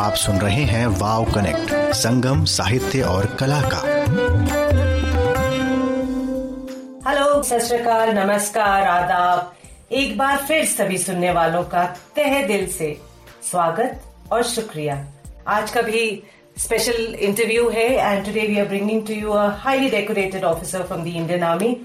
आप सुन रहे हैं वाव कनेक्ट संगम साहित्य और कला का हेलो सत नमस्कार आदाब एक बार फिर सभी सुनने वालों का तह दिल से स्वागत और शुक्रिया आज का भी स्पेशल इंटरव्यू है and today we are bringing to you a highly decorated officer from the Indian army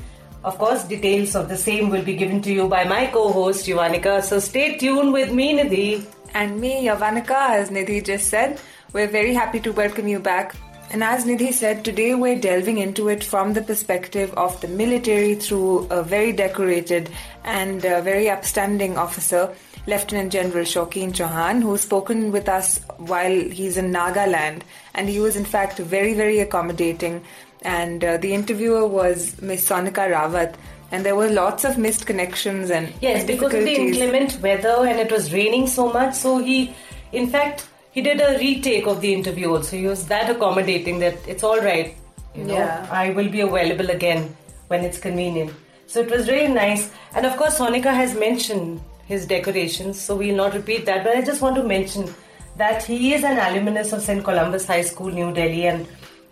Of course, details of the same will be given to you by my co-host Yuvanika. So stay tuned with me, Nidhi. And me, Yavanika, as Nidhi just said, we're very happy to welcome you back. And as Nidhi said, today we're delving into it from the perspective of the military through a very decorated and very upstanding officer, Lieutenant General Shokeen Chauhan, who's spoken with us while he's in Nagaland. And he was, in fact, very, very accommodating. And uh, the interviewer was Miss Sonika Rawat and there were lots of missed connections and yes because of the inclement weather and it was raining so much so he in fact he did a retake of the interview also. He was that accommodating that it's all right you know yeah. i will be available again when it's convenient. So it was really nice. And of course sonika has mentioned his decorations so we'll not repeat that. But i just want to mention that he is an alumnus of st Columba's high school new delhi and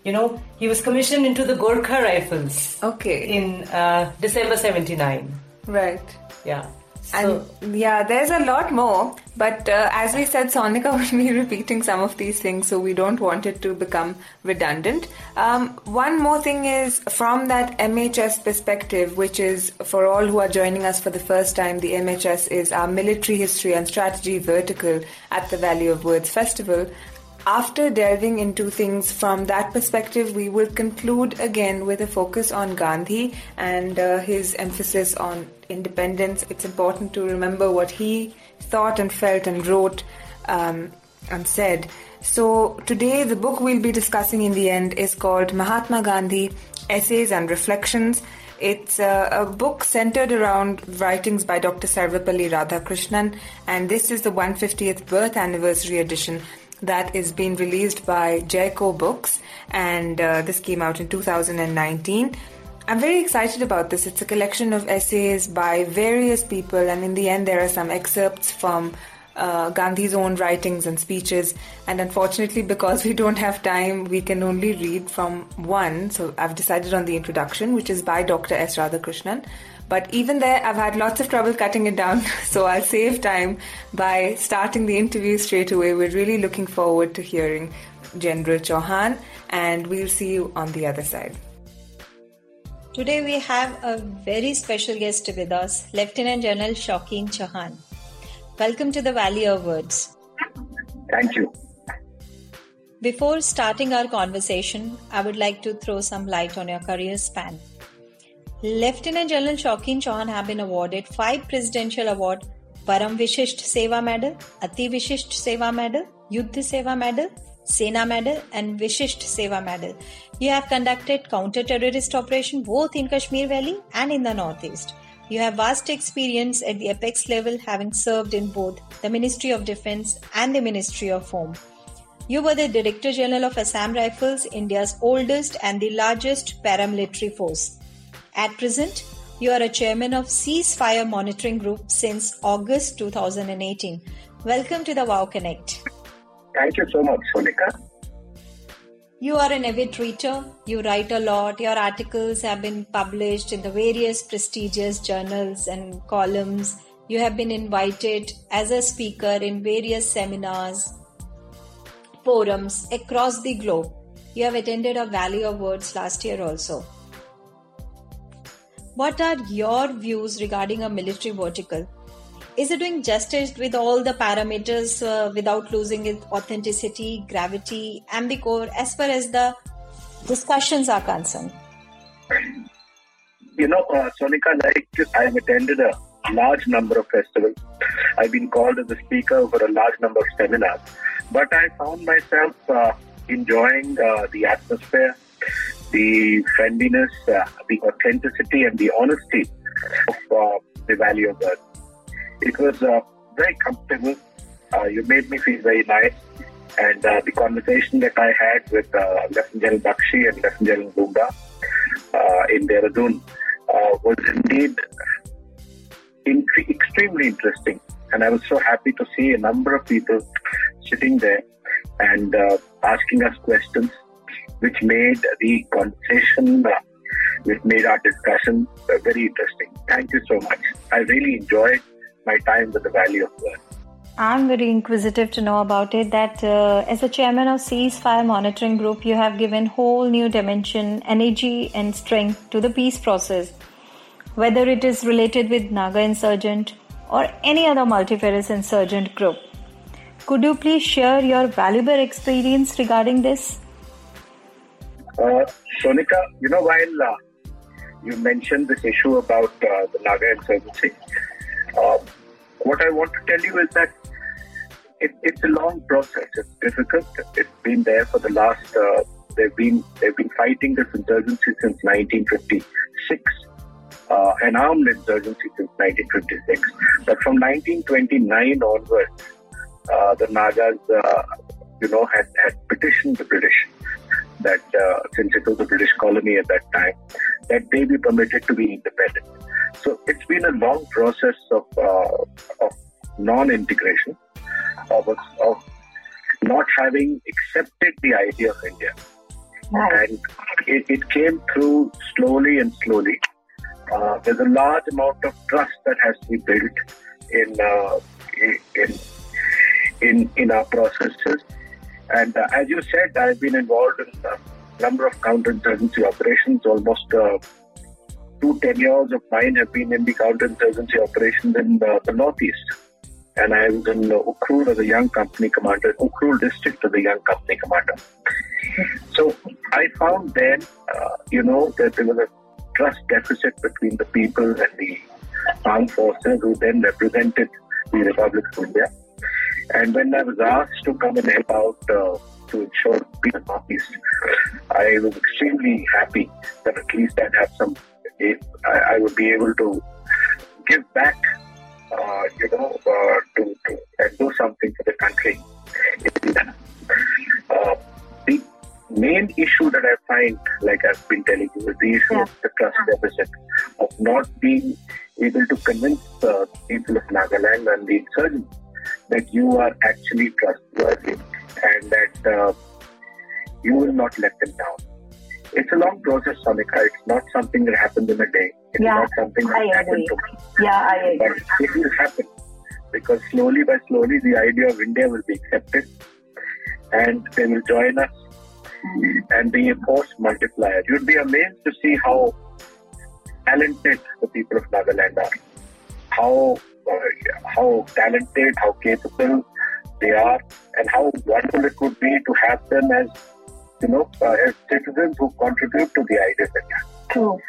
you know, he was commissioned into the Gorkha Rifles. Okay. In uh, December 79. Right. Yeah. So, and yeah, there's a lot more, but uh, as we said, Sonika will be repeating some of these things, so we don't want it to become redundant. Um, one more thing is from that MHS perspective, which is for all who are joining us for the first time, the MHS is our military history and strategy vertical at the Valley of Words Festival. After delving into things from that perspective, we will conclude again with a focus on Gandhi and uh, his emphasis on independence. It's important to remember what he thought and felt and wrote um, and said. So, today, the book we'll be discussing in the end is called Mahatma Gandhi Essays and Reflections. It's a, a, book centered around writings by Dr. Sarvepalli Radhakrishnan, and this is the 150th birth anniversary edition that is being released by Jaico Books, and uh, this came out in 2019. I'm very excited about this. It's a collection of essays by various people, and in the end, there are some excerpts from uh, Gandhi's own writings and speeches. And unfortunately, because we don't have time, we can only read from one. So I've decided on the introduction, which is by Dr. S. Radhakrishnan. But even there, I've had lots of trouble cutting it down, so I'll save time by starting the interview straight away. We're really looking forward to hearing General Chauhan, and we'll see you on the other side. Today we have a very special guest with us, Lieutenant General Shokeen Chauhan. Welcome to the Valley of Words. Thank you. Before starting our conversation, I would like to throw some light on your career span. Lieutenant General Shokeen Chauhan have been awarded five presidential awards Param Vishisht Seva Medal, Ati Vishisht Seva Medal, Yuddha Seva Medal, Sena Medal and Vishisht Seva Medal. You have conducted counter-terrorist operation both in Kashmir Valley and in the Northeast. You have vast experience at the apex level having served in both the Ministry of Defense and the Ministry of Home. You were the Director General of Assam Rifles, India's oldest and the largest paramilitary force. At present, you are a chairman of Ceasefire Monitoring Group since August 2018. Welcome to the Wow Connect. Thank you so much, Sonika. You are an avid reader. You write a lot. Your articles have been published in the various prestigious journals and columns. You have been invited as a speaker in various seminars, forums across the globe. You have attended a Valley of Words last year also. What are your views regarding a military vertical? Is it doing justice with all the parameters uh, without losing its authenticity, gravity, and the core as far as the discussions are concerned? You know, uh, Sonika, like I've attended a large number of festivals. I've been called as a speaker for a large number of seminars. But I found myself uh, enjoying uh, the atmosphere, the friendliness, uh, the authenticity, and the honesty of uh, the Valley of Words. It was uh, very comfortable. Uh, you made me feel very nice. And the conversation that I had with Lieutenant General Bakshi and Lieutenant General Bunga in Dehradun was indeed in- extremely interesting. And I was so happy to see a number of people sitting there and uh, asking us questions, which made the conversation, uh, which made our discussion uh, very interesting. Thank you so much. I really enjoyed my time with the Valley of Words. I'm very inquisitive to know about it. That uh, as a chairman of ceasefire monitoring group, you have given whole new dimension, energy, and strength to the peace process. Whether it is related with Naga insurgent or any other multifarious insurgent group, could you please share your valuable experience regarding this? Uh, Sonika, you know, while uh, you mentioned this issue about uh, the Naga insurgency, uh, what I want to tell you is that it, it's a long process. It's difficult. It's been there for the last. Uh, they've been they've been fighting this insurgency since 1956, uh, an armed insurgency since 1956. But from 1929 onwards, the Nagas, you know, had had petitioned the British that uh, since it was a British colony at that time, that they be permitted to be independent. So it's been a long process of uh, of non-integration of, of not having accepted the idea of India. And it, it, came through slowly and slowly. Uh, there's a large amount of trust that has to be built in uh, in in in our processes. And uh, as you said, I've been involved in a number of counterinsurgency operations. Almost uh, two tenures of mine have been in the counterinsurgency operations in the, the northeast and I was in Ukhrul as a young company commander, Ukhrul district as a young company commander. So I found then, uh, you know, that there was a trust deficit between the people and the armed forces who then represented the Republic of India. And when I was asked to come and help out uh, to ensure peace in Northeast, I was extremely happy that at least I'd have some, I, I would be able to give back uh, you know, uh, to, to and do something for the country. Uh, the main issue that I find, like I've been telling you, is the issue yeah. of the trust deficit, of not being able to convince the people of Nagaland and the insurgents that you are actually trustworthy and that uh, you will not let them down. It's a long process, Sonika. It's not something that happens in a day. It's yeah, not something that I happens to me. Yeah, I agree. But it will happen because slowly by slowly the idea of India will be accepted and they will join us mm-hmm. and be a force multiplier. You'd be amazed to see how talented the people of Nagaland are, how uh, how talented, how capable they are, and how wonderful it would be to have them as you know, uh, as citizens who contribute to the idea True.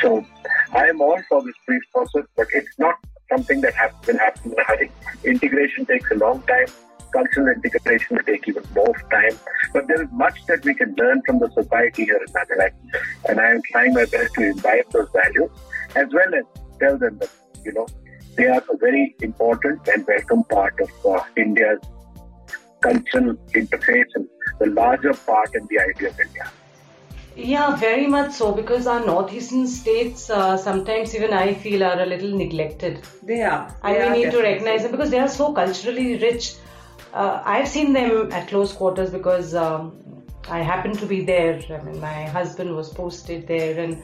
So I am all for this peace process, but it's not something that has, will happen in a hurry. Integration takes a long time. Cultural integration will take even more time. But there is much that we can learn from the society here in Nagaland. And I am trying my best to imbibe those values as well as tell them that, you know, they are a very important and welcome part of uh, India's cultural interface and the larger part in the idea of India. Yeah, very much so because our northeastern states uh, sometimes even I feel are a little neglected. They are. They and we need definitely. to recognize them because they are so culturally rich. Uh, I've seen them at close quarters because um, I happened to be there. I mean, my husband was posted there, and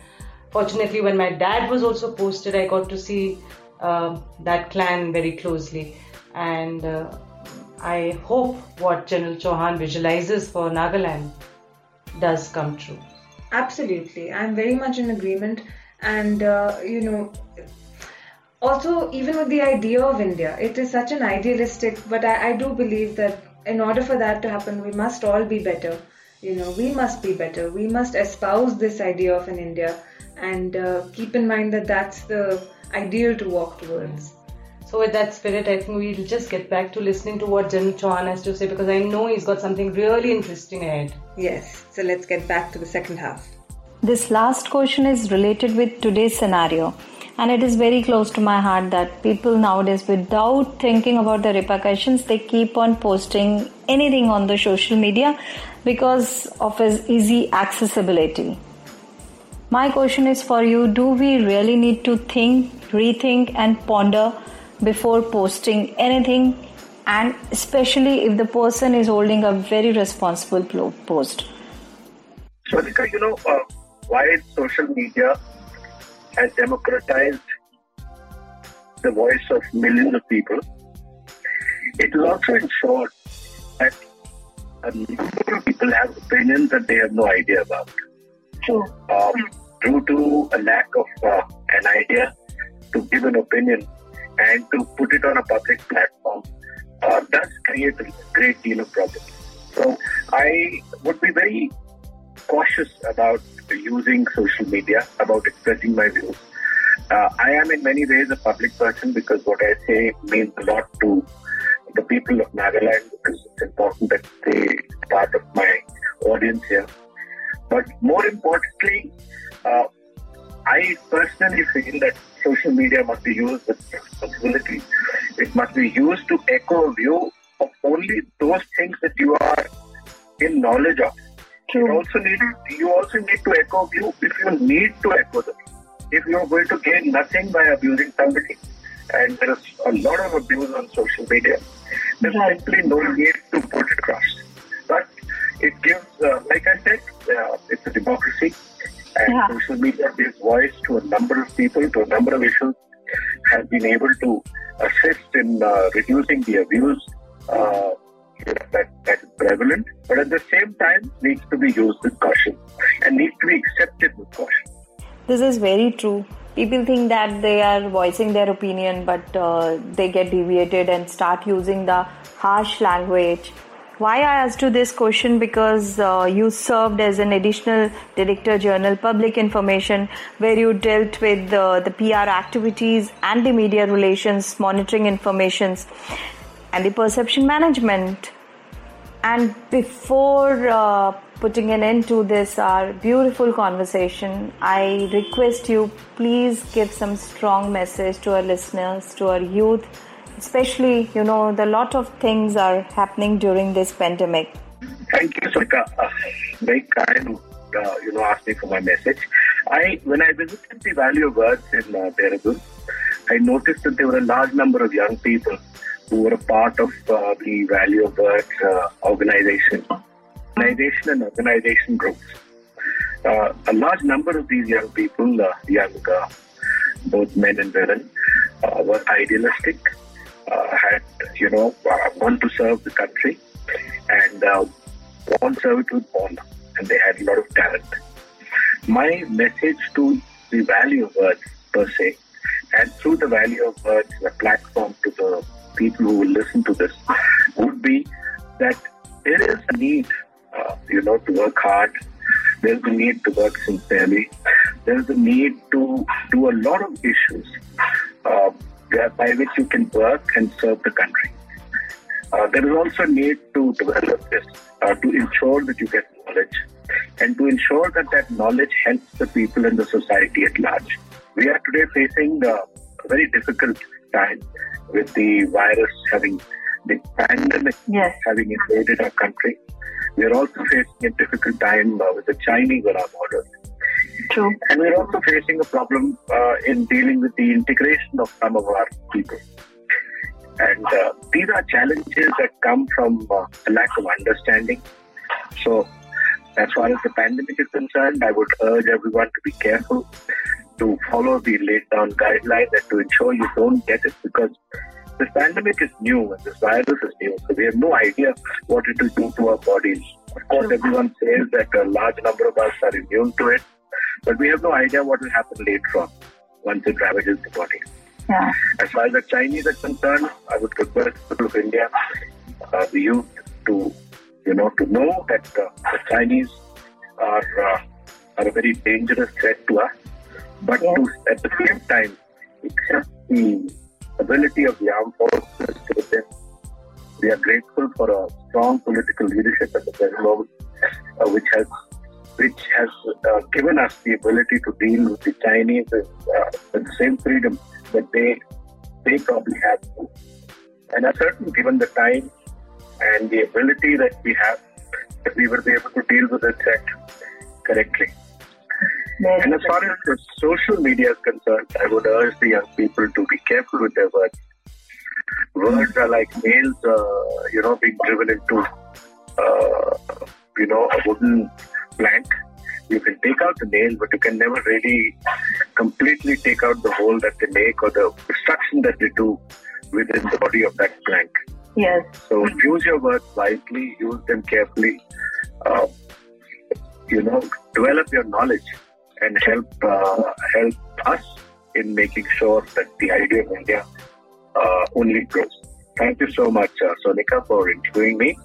fortunately, when my dad was also posted, I got to see uh, that clan very closely. And uh, I hope what General Chauhan visualizes for Nagaland does come true. Absolutely, I'm very much in agreement, and uh, you know, also even with the idea of India, it is such an idealistic. But I, I do believe that in order for that to happen, we must all be better. You know, we must be better. We must espouse this idea of an India, and uh, keep in mind that that's the ideal to walk towards. So with that spirit, I think we'll just get back to listening to what General Chauhan has to say because I know he's got something really interesting ahead. Yes. So let's get back to the second half. This last question is related with today's scenario. And it is very close to my heart that people nowadays, without thinking about the repercussions, they keep on posting anything on the social media because of its easy accessibility. My question is for you Do we really need to think, rethink, and ponder before posting anything and especially if the person is holding a very responsible post? Swastika, you know, uh, why social media has democratized the voice of millions of people, it has also ensured that of people have opinions that they have no idea about. True. Um, due to a lack of uh, an idea to give an opinion and to put it on a public platform uh, does create a great deal of problems. So I would be very cautious about using social media, about expressing my views. Uh, I am in many ways a public person because what I say means a lot to the people of Nagaland because it's important that they part of my audience here. But more importantly, uh, I personally feel that social media must be used with responsibility. It must be used to echo a view of only those things that you are in knowledge of. True. You also need you also need to echo view if you need to echo them. If you are going to gain nothing by abusing somebody, and there is a lot of abuse on social media, there's right. simply no need to put it across. But it gives, uh, like I said, uh, it's a democracy, and yeah. social media gives voice to a number of people, to a number of issues, has been able to assist in uh, reducing the abuse. Uh, that, that is prevalent, but at the same time needs to be used with caution and needs to be accepted with caution. This is very true. People think that they are voicing their opinion, but uh, they get deviated and start using the harsh language. Why I asked you this question because uh, you served as an additional director general public information where you dealt with uh, the PR activities and the media relations monitoring informations and the perception management. And before uh, putting an end to this our beautiful conversation, I request you please give some strong message to our listeners, to our youth, especially you know the lot of things are happening during this pandemic. Thank you, Sarika. Uh, very kind. Uh, you know, me for my message. I when I visited the Valley of Words in uh, I noticed that there were a large number of young people who were a part of uh, the Valley of Words uh, organization, organization and organization groups. Uh, a large number of these young people, uh, young uh, both men and women, uh, were idealistic, had you know want to serve the country, and want to serve with honor, and they had a lot of talent. My message to the Valley of Words per se, and through the Valley of Words, the platform to the people who will listen to this would be that there is a need, uh, you know, to work hard. There's a need to work sincerely. There's a need to do a lot of issues uh, by which you can work and serve the country. Uh, there is also a need to develop this, uh, to ensure that you get knowledge and to ensure that that knowledge helps the people in the society at large. We are today facing uh, a very difficult time with the virus having the pandemic yes. having invaded our country. We are also facing a difficult time uh, with the Chinese on our borders. True. And we're also facing a problem uh, in dealing with the integration of some of our people. And uh, these are challenges that come from uh, a lack of understanding. So, as far as the pandemic is concerned, I would urge everyone to be careful to follow the laid down guidelines and to ensure you don't get it because this pandemic is new and this virus is new. So we have no idea what it will do to our bodies. Of course, everyone says that a large number of us are immune to it, but we have no idea what will happen later on once it ravages the body. Yeah. As far as the Chinese are concerned, I would request people of India, uh, the youth, to you know to know that uh, the Chinese are uh, are a very dangerous threat to us but to, at the same time accept the ability of the armed forces to defend. We are grateful for a strong political leadership at the present moment, uh, which has which has uh, given us the ability to deal with the Chinese with, uh, with the same freedom that they they probably have. And a certain given the time and the ability that we have, that we will be able to deal with the threat correctly. And as far as social media is concerned, I would urge the young people to be careful with their words. Words are like nails, uh, you know, being driven into, uh, you know, a wooden plank. You can take out the nail, but you can never really completely take out the hole that they make or the destruction that they do within the body of that plank. Yes. So use your words wisely, use them carefully. Uh, you know, develop your knowledge and help uh, help us in making sure that the idea of India uh, only grows. Thank you so much, uh, Sonika, for interviewing me.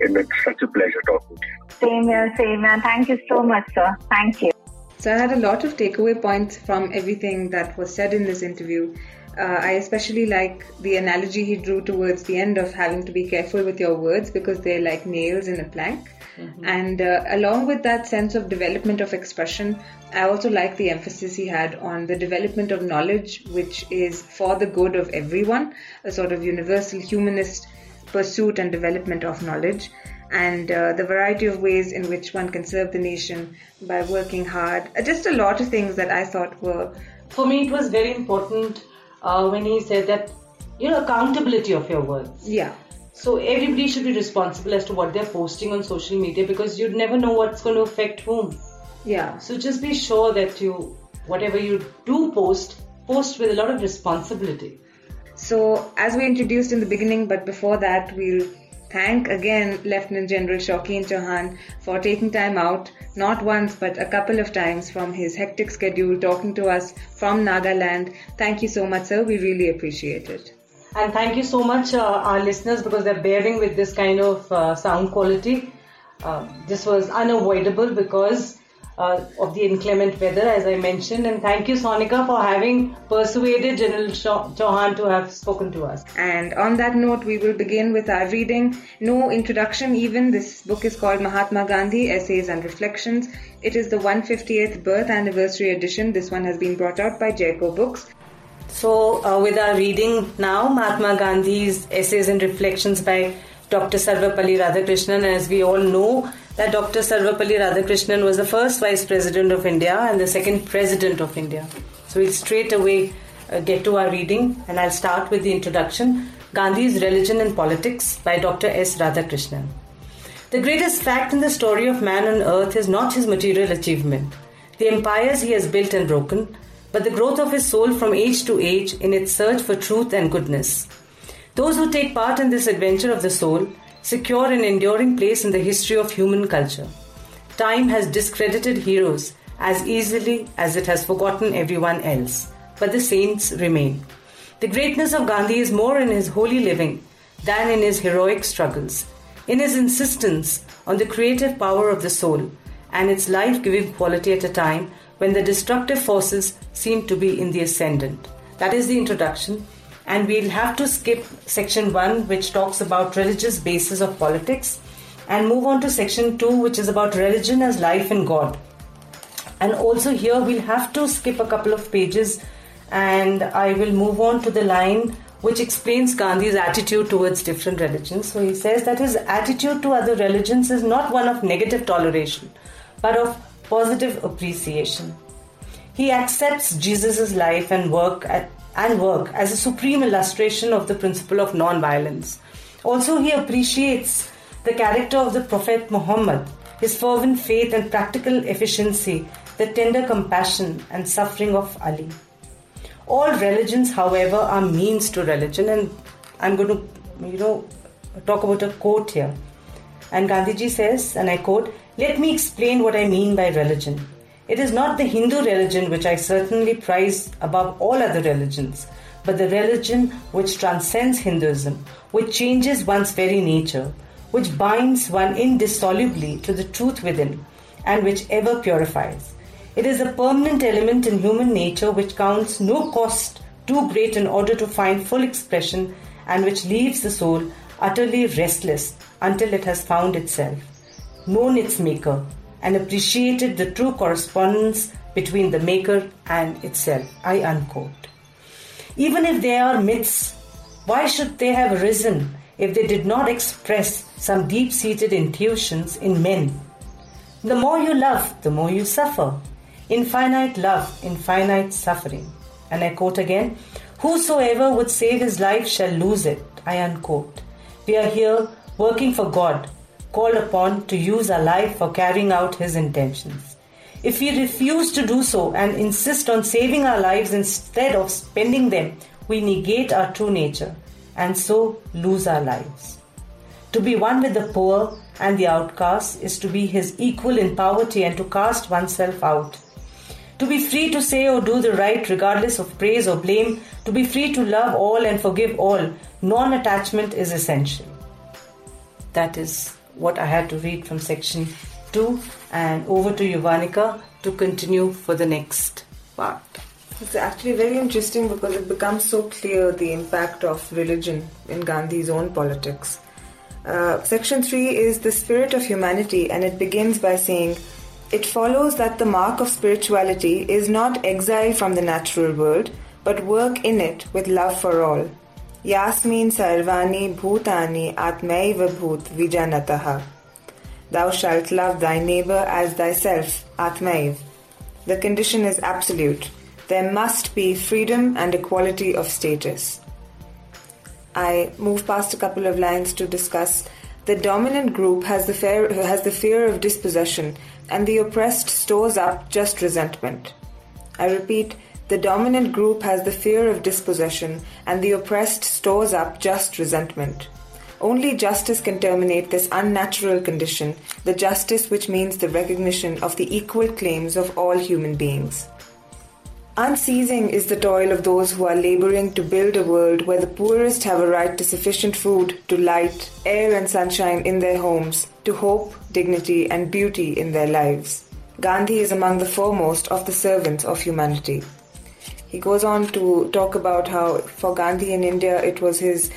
It was such a pleasure talking to you. Same here, same here. Thank you so much, sir. Thank you. So I had a lot of takeaway points from everything that was said in this interview. Uh, I especially like the analogy he drew towards the end of having to be careful with your words because they're like nails in a plank. Mm-hmm. And uh, along with that sense of development of expression, I also like the emphasis he had on the development of knowledge, which is for the good of everyone, a sort of universal humanist pursuit and development of knowledge, and uh, the variety of ways in which one can serve the nation by working hard. Uh, just a lot of things that I thought were. For me, it was very important uh, when he said that, you know, accountability of your words. Yeah. So everybody should be responsible as to what they're posting on social media because you'd never know what's going to affect whom. Yeah. So just be sure that you, whatever you do post, post with a lot of responsibility. So, as we introduced in the beginning, but before that, we'll thank again Lieutenant General Shokeen Chauhan for taking time out, not once but a couple of times from his hectic schedule, talking to us from Nagaland. Thank you so much, sir. We really appreciate it. And thank you so much, uh, our listeners, because they're bearing with this kind of uh, sound quality. Uh, this was unavoidable because uh, of the inclement weather, as I mentioned. And thank you, Sonika, for having persuaded General Chauhan to have spoken to us. And on that note, we will begin with our reading. No introduction, even. This book is called Mahatma Gandhi Essays and Reflections. It is the 150th birth anniversary edition. This one has been brought out by Jaico Books. So, uh, with our reading now, Mahatma Gandhi's Essays and Reflections by Dr. Sarvepalli Radhakrishnan. As we all know, that Dr. Sarvepalli Radhakrishnan was the first Vice President of India and the second President of India. So we'll straight away uh, get to our reading, and I'll start with the introduction Gandhi's Religion and Politics by Dr. S. Radhakrishnan. The greatest fact in the story of man on earth is not his material achievement, the empires he has built and broken, but the growth of his soul from age to age in its search for truth and goodness. Those who take part in this adventure of the soul secure an enduring place in the history of human culture. Time has discredited heroes as easily as it has forgotten everyone else, but the saints remain. The greatness of Gandhi is more in his holy living than in his heroic struggles, in his insistence on the creative power of the soul and its life giving quality at a time when the destructive forces seem to be in the ascendant. That is the introduction and we'll have to skip section 1 which talks about religious basis of politics and move on to section 2 which is about religion as life in god. And also here we'll have to skip a couple of pages and i will move on to the line which explains gandhi's attitude towards different religions. So he says that his attitude to other religions is not one of negative toleration but of positive appreciation. He accepts jesus' life and work at and work as a supreme illustration of the principle of non-violence. Also, he appreciates the character of the Prophet Muhammad, his fervent faith and practical efficiency, the tender compassion and suffering of Ali. All religions, however, are means to religion, and I'm going to, you know, talk about a quote here. And Gandhiji says, and I quote, Let me explain what I mean by religion. It is not the Hindu religion which I certainly prize above all other religions, but the religion which transcends Hinduism, which changes one's very nature, which binds one indissolubly to the truth within, and which ever purifies. It is a permanent element in human nature which counts no cost too great in order to find full expression and which leaves the soul utterly restless until it has found itself, known its maker, and appreciated the true correspondence between the maker and itself. I unquote. Even if they are myths, why should they have arisen if they did not express some deep seated intuitions in men? The more you love, the more you suffer. Infinite love, infinite suffering. And I quote again Whosoever would save his life shall lose it. I unquote. We are here working for God, called upon to use our life for carrying out his intentions. If we refuse to do so and insist on saving our lives instead of spending them, we negate our true nature and so lose our lives. To be one with the poor and the outcast is to be his equal in poverty and to cast oneself out. To be free to say or do the right regardless of praise or blame, to be free to love all and forgive all, non attachment is essential. That is what I had to read from section 2 and over to Yuvanika to continue for the next part. It's actually very interesting because it becomes so clear the impact of religion in Gandhi's own politics. Uh, section 3 is the spirit of humanity and it begins by saying, It follows that the mark of spirituality is not exile from the natural world, but work in it with love for all. Yasmin sarvani bhutani atmaiva bhut vijanataha. Thou shalt love thy neighbor as thyself, atmaiv. The condition is absolute. There must be freedom and equality of status. I move past a couple of lines to discuss the dominant group has the, fear, has the fear of dispossession and the oppressed stores up just resentment. I repeat, the dominant group has the fear of dispossession and the oppressed stores up just resentment. Only justice can terminate this unnatural condition, the justice which means the recognition of the equal claims of all human beings. Unceasing is the toil of those who are laboring to build a world where the poorest have a right to sufficient food, to light, air, and sunshine in their homes, to hope, dignity, and beauty in their lives. Gandhi is among the foremost of the servants of humanity. He goes on to talk about how for Gandhi in India it was his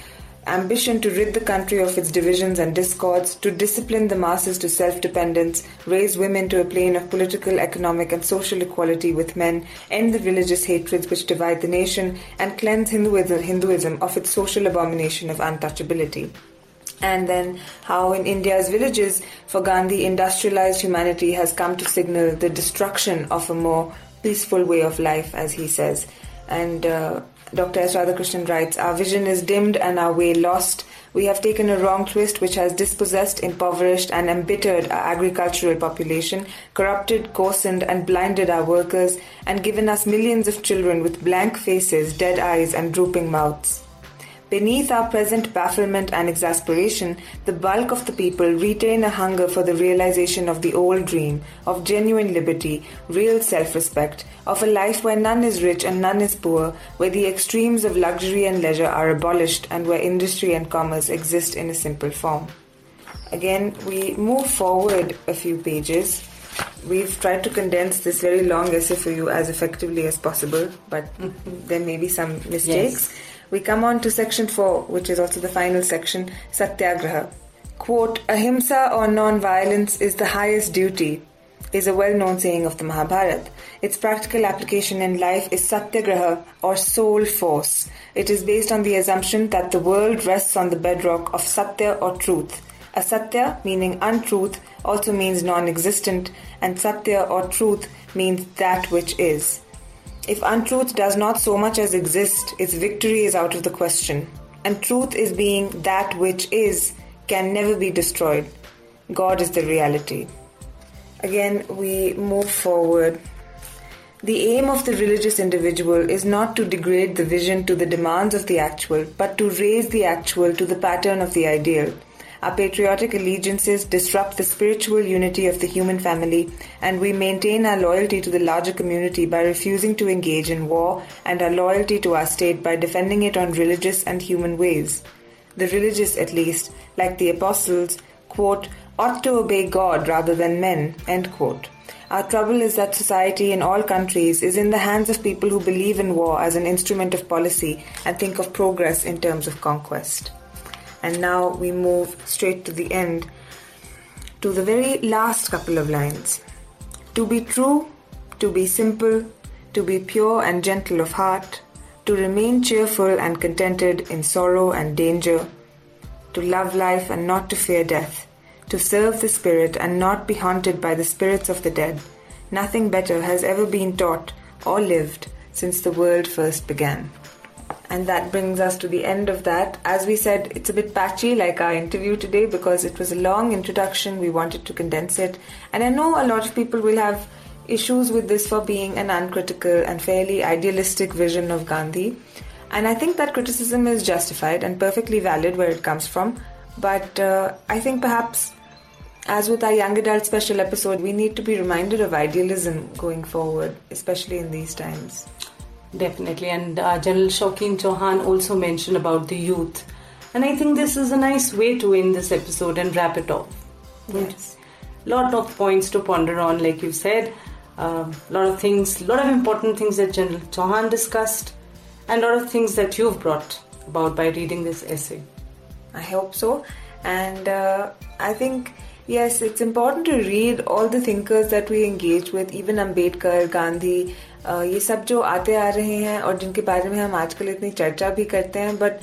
ambition to rid the country of its divisions and discords, to discipline the masses to self dependence, raise women to a plane of political, economic, and social equality with men, end the religious hatreds which divide the nation, and cleanse Hinduism, Hinduism of its social abomination of untouchability. And then, how in India's villages, for Gandhi, industrialized humanity has come to signal the destruction of a more peaceful way of life, as he says. And uh, Dr. S. Radhakrishnan writes, Our vision is dimmed and our way lost. We have taken a wrong twist which has dispossessed, impoverished, and embittered our agricultural population, corrupted, coarsened, and blinded our workers, and given us millions of children with blank faces, dead eyes, and drooping mouths. Beneath our present bafflement and exasperation, the bulk of the people retain a hunger for the realization of the old dream, of genuine liberty, real self respect, of a life where none is rich and none is poor, where the extremes of luxury and leisure are abolished, and where industry and commerce exist in a simple form. Again, we move forward a few pages. We've tried to condense this very long essay for you as effectively as possible, but there may be some mistakes. Yes. We come on to section 4, which is also the final section, Satyagraha. Quote, Ahimsa or non-violence is the highest duty, is a well-known saying of the Mahabharata. Its practical application in life is Satyagraha or soul force. It is based on the assumption that the world rests on the bedrock of Satya or truth. Asatya, meaning untruth, also means non-existent, and Satya or truth means that which is. If untruth does not so much as exist, its victory is out of the question. And truth is being that which is, can never be destroyed. God is the reality. Again, we move forward. The aim of the religious individual is not to degrade the vision to the demands of the actual, but to raise the actual to the pattern of the ideal. Our patriotic allegiances disrupt the spiritual unity of the human family, and we maintain our loyalty to the larger community by refusing to engage in war and our loyalty to our state by defending it on religious and human ways. The religious, at least, like the apostles, quote, ought to obey God rather than men, end quote. Our trouble is that society in all countries is in the hands of people who believe in war as an instrument of policy and think of progress in terms of conquest. And now we move straight to the end, to the very last couple of lines. To be true, to be simple, to be pure and gentle of heart, to remain cheerful and contented in sorrow and danger, to love life and not to fear death, to serve the Spirit and not be haunted by the spirits of the dead. Nothing better has ever been taught or lived since the world first began. And that brings us to the end of that. As we said, it's a bit patchy like our interview today because it was a long introduction. We wanted to condense it. And I know a lot of people will have issues with this for being an uncritical and fairly idealistic vision of Gandhi. And I think that criticism is justified and perfectly valid where it comes from. But uh, I think perhaps, as with our young adult special episode, we need to be reminded of idealism going forward, especially in these times. Definitely. And uh, General Shokeen Chauhan also mentioned about the youth. And I think this is a nice way to end this episode and wrap it off. Yes. Lot of points to ponder on, like you said. A um, lot of things, a lot of important things that General Chauhan discussed, and a lot of things that you've brought about by reading this essay. I hope so. And uh, I think, yes, it's important to read all the thinkers that we engage with, even Ambedkar, Gandhi, ये सब जो आते आ रहे हैं और जिनके बारे में हम आजकल इतनी चर्चा भी करते हैं बट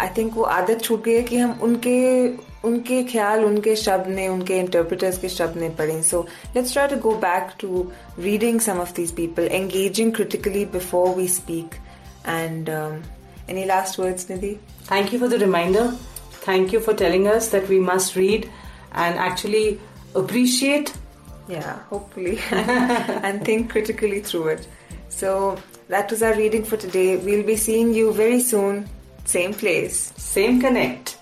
आई थिंक वो आदत छूट गई है कि हम उनके उनके ख्याल उनके शब्द ने उनके इंटरप्रिटर्स के शब्द ने पढ़े। So let's try to go back to reading some of these people engaging critically before we speak and any last words Nidhi thank you for the reminder thank you for telling us that we must read and actually appreciate. Yeah hopefully. And think critically through it. So that was our reading for today. We'll be seeing you very soon. Same place. Same connect.